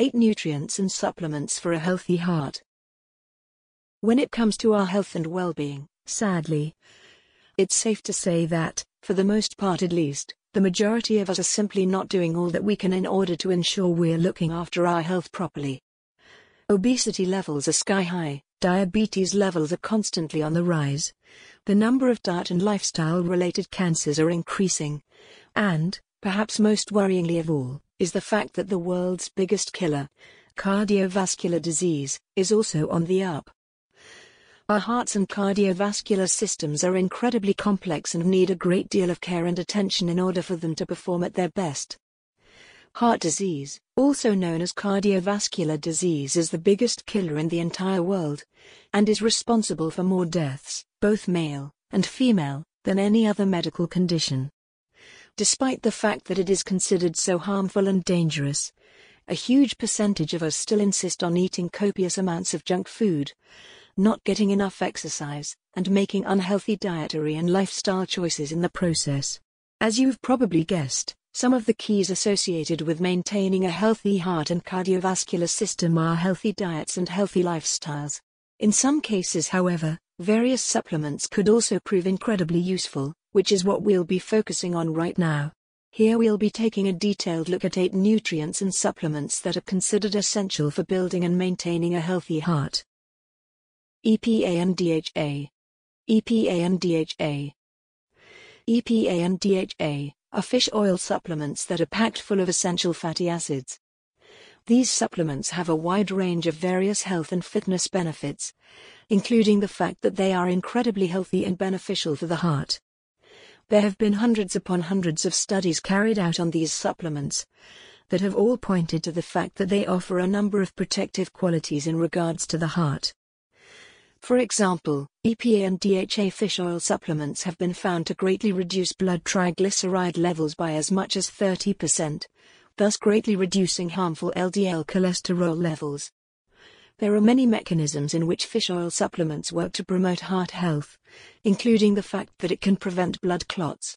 8 Nutrients and Supplements for a Healthy Heart. When it comes to our health and well being, sadly, it's safe to say that, for the most part at least, the majority of us are simply not doing all that we can in order to ensure we're looking after our health properly. Obesity levels are sky high, diabetes levels are constantly on the rise, the number of diet and lifestyle related cancers are increasing, and, perhaps most worryingly of all, is the fact that the world's biggest killer, cardiovascular disease, is also on the up. Our hearts and cardiovascular systems are incredibly complex and need a great deal of care and attention in order for them to perform at their best. Heart disease, also known as cardiovascular disease, is the biggest killer in the entire world and is responsible for more deaths, both male and female, than any other medical condition. Despite the fact that it is considered so harmful and dangerous, a huge percentage of us still insist on eating copious amounts of junk food, not getting enough exercise, and making unhealthy dietary and lifestyle choices in the process. As you've probably guessed, some of the keys associated with maintaining a healthy heart and cardiovascular system are healthy diets and healthy lifestyles. In some cases, however, various supplements could also prove incredibly useful, which is what we'll be focusing on right now. Here we'll be taking a detailed look at eight nutrients and supplements that are considered essential for building and maintaining a healthy heart. EPA and DHA. EPA and DHA. EPA and DHA are fish oil supplements that are packed full of essential fatty acids. These supplements have a wide range of various health and fitness benefits, including the fact that they are incredibly healthy and beneficial for the heart. There have been hundreds upon hundreds of studies carried out on these supplements that have all pointed to the fact that they offer a number of protective qualities in regards to the heart. For example, EPA and DHA fish oil supplements have been found to greatly reduce blood triglyceride levels by as much as 30%, thus greatly reducing harmful LDL cholesterol levels. There are many mechanisms in which fish oil supplements work to promote heart health, including the fact that it can prevent blood clots,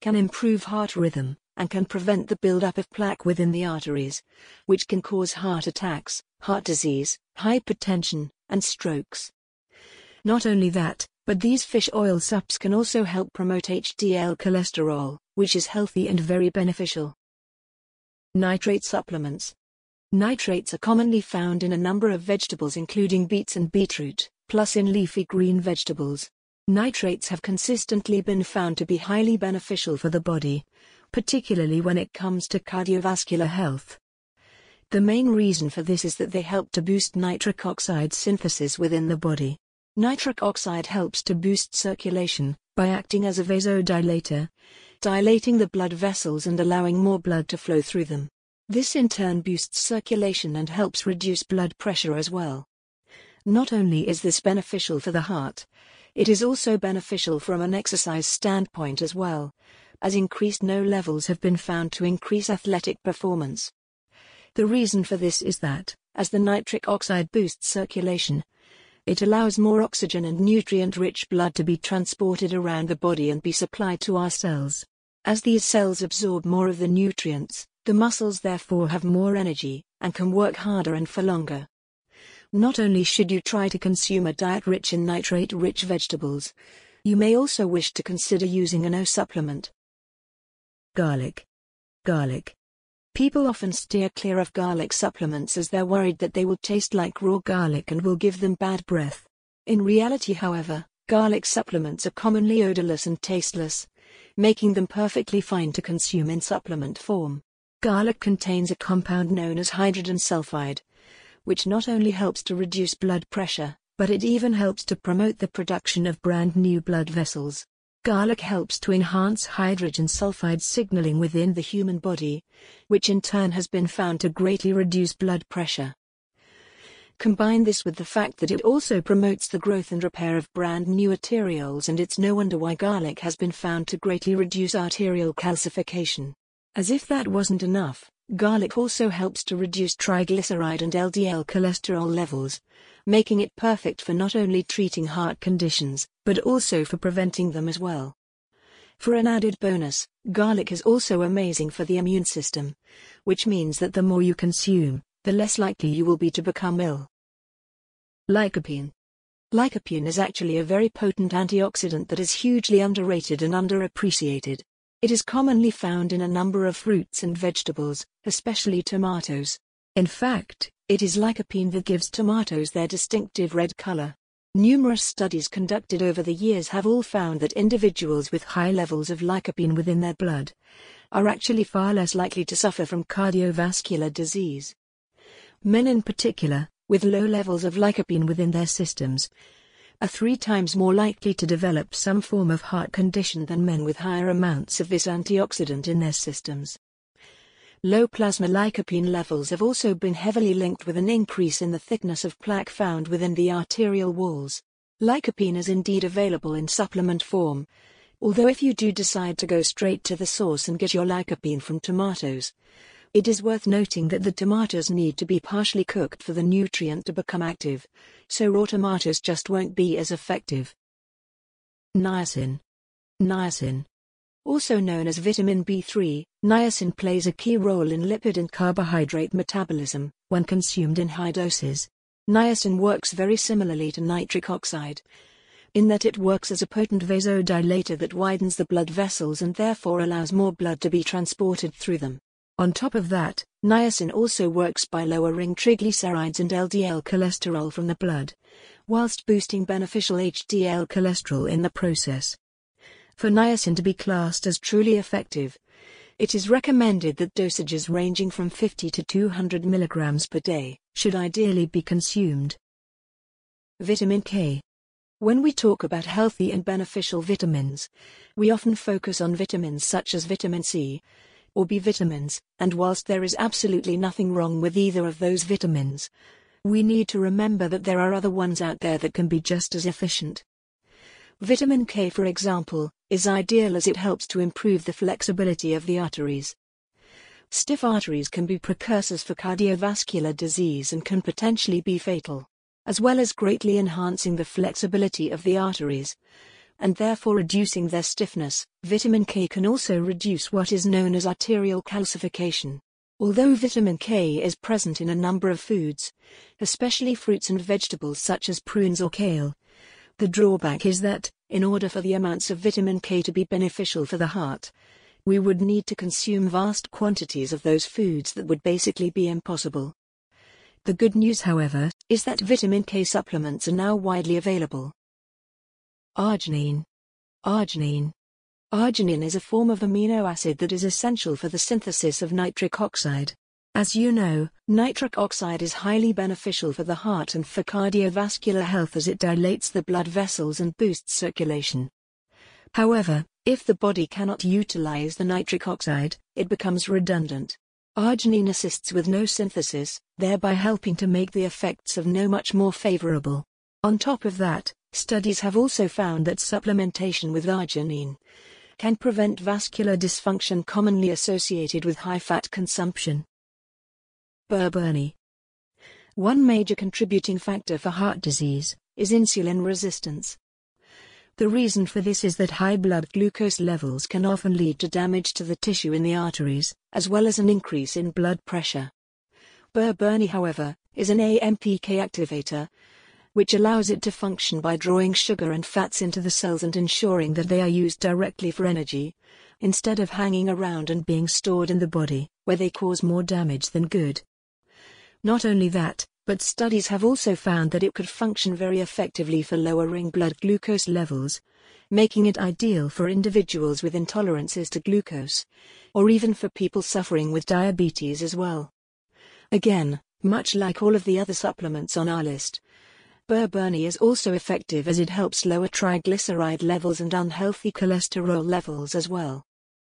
can improve heart rhythm, and can prevent the buildup of plaque within the arteries, which can cause heart attacks, heart disease, hypertension, and strokes. Not only that, but these fish oil sups can also help promote HDL cholesterol, which is healthy and very beneficial. Nitrate supplements. Nitrates are commonly found in a number of vegetables including beets and beetroot, plus in leafy green vegetables. Nitrates have consistently been found to be highly beneficial for the body, particularly when it comes to cardiovascular health. The main reason for this is that they help to boost nitric oxide synthesis within the body. Nitric oxide helps to boost circulation by acting as a vasodilator, dilating the blood vessels and allowing more blood to flow through them. This in turn boosts circulation and helps reduce blood pressure as well. Not only is this beneficial for the heart, it is also beneficial from an exercise standpoint as well, as increased NO levels have been found to increase athletic performance. The reason for this is that, as the nitric oxide boosts circulation, it allows more oxygen and nutrient-rich blood to be transported around the body and be supplied to our cells. As these cells absorb more of the nutrients, the muscles therefore have more energy, and can work harder and for longer. Not only should you try to consume a diet rich in nitrate-rich vegetables, you may also wish to consider using a no supplement. Garlic. Garlic. People often steer clear of garlic supplements as they're worried that they will taste like raw garlic and will give them bad breath. In reality, however, garlic supplements are commonly odorless and tasteless, making them perfectly fine to consume in supplement form. Garlic contains a compound known as hydrogen sulfide, which not only helps to reduce blood pressure, but it even helps to promote the production of brand new blood vessels. Garlic helps to enhance hydrogen sulfide signaling within the human body, which in turn has been found to greatly reduce blood pressure. Combine this with the fact that it also promotes the growth and repair of brand new arterioles, and it's no wonder why garlic has been found to greatly reduce arterial calcification. As if that wasn't enough, garlic also helps to reduce triglyceride and LDL cholesterol levels, making it perfect for not only treating heart conditions, but also for preventing them as well. For an added bonus, garlic is also amazing for the immune system, which means that the more you consume, the less likely you will be to become ill. Lycopene. Lycopene is actually a very potent antioxidant that is hugely underrated and underappreciated. It is commonly found in a number of fruits and vegetables, especially tomatoes. In fact, it is lycopene that gives tomatoes their distinctive red color. Numerous studies conducted over the years have all found that individuals with high levels of lycopene within their blood are actually far less likely to suffer from cardiovascular disease. Men in particular, with low levels of lycopene within their systems, are three times more likely to develop some form of heart condition than men with higher amounts of this antioxidant in their systems. Low plasma lycopene levels have also been heavily linked with an increase in the thickness of plaque found within the arterial walls. Lycopene is indeed available in supplement form, although if you do decide to go straight to the source and get your lycopene from tomatoes, it is worth noting that the tomatoes need to be partially cooked for the nutrient to become active, so raw tomatoes just won't be as effective. Niacin. Niacin. Also known as vitamin B3, niacin plays a key role in lipid and carbohydrate metabolism when consumed in high doses. Niacin works very similarly to nitric oxide, in that it works as a potent vasodilator that widens the blood vessels and therefore allows more blood to be transported through them. On top of that, niacin also works by lowering triglycerides and LDL cholesterol from the blood, whilst boosting beneficial HDL cholesterol in the process. For niacin to be classed as truly effective, it is recommended that dosages ranging from 50 to 200 mg per day should ideally be consumed. Vitamin K. When we talk about healthy and beneficial vitamins, we often focus on vitamins such as vitamin C, or B vitamins, and whilst there is absolutely nothing wrong with either of those vitamins, we need to remember that there are other ones out there that can be just as efficient. Vitamin K, for example, is ideal as it helps to improve the flexibility of the arteries. Stiff arteries can be precursors for cardiovascular disease and can potentially be fatal, as well as greatly enhancing the flexibility of the arteries and therefore reducing their stiffness. Vitamin K can also reduce what is known as arterial calcification. Although vitamin K is present in a number of foods, especially fruits and vegetables such as prunes or kale, the drawback is that, in order for the amounts of vitamin K to be beneficial for the heart, we would need to consume vast quantities of those foods that would basically be impossible. The good news, however, is that vitamin K supplements are now widely available. Arginine. Arginine. Arginine is a form of amino acid that is essential for the synthesis of nitric oxide. As you know, nitric oxide is highly beneficial for the heart and for cardiovascular health as it dilates the blood vessels and boosts circulation. However, if the body cannot utilize the nitric oxide, it becomes redundant. Arginine assists with NO synthesis, thereby helping to make the effects of NO much more favorable. On top of that, Studies have also found that supplementation with arginine can prevent vascular dysfunction commonly associated with high fat consumption. Berberine. One major contributing factor for heart disease is insulin resistance. The reason for this is that high blood glucose levels can often lead to damage to the tissue in the arteries, as well as an increase in blood pressure. Berberine, however, is an AMPK activator, which allows it to function by drawing sugar and fats into the cells and ensuring that they are used directly for energy, instead of hanging around and being stored in the body, where they cause more damage than good. Not only that, but studies have also found that it could function very effectively for lowering blood glucose levels, making it ideal for individuals with intolerances to glucose, or even for people suffering with diabetes as well. Again, much like all of the other supplements on our list, Berberine is also effective as it helps lower triglyceride levels and unhealthy cholesterol levels as well.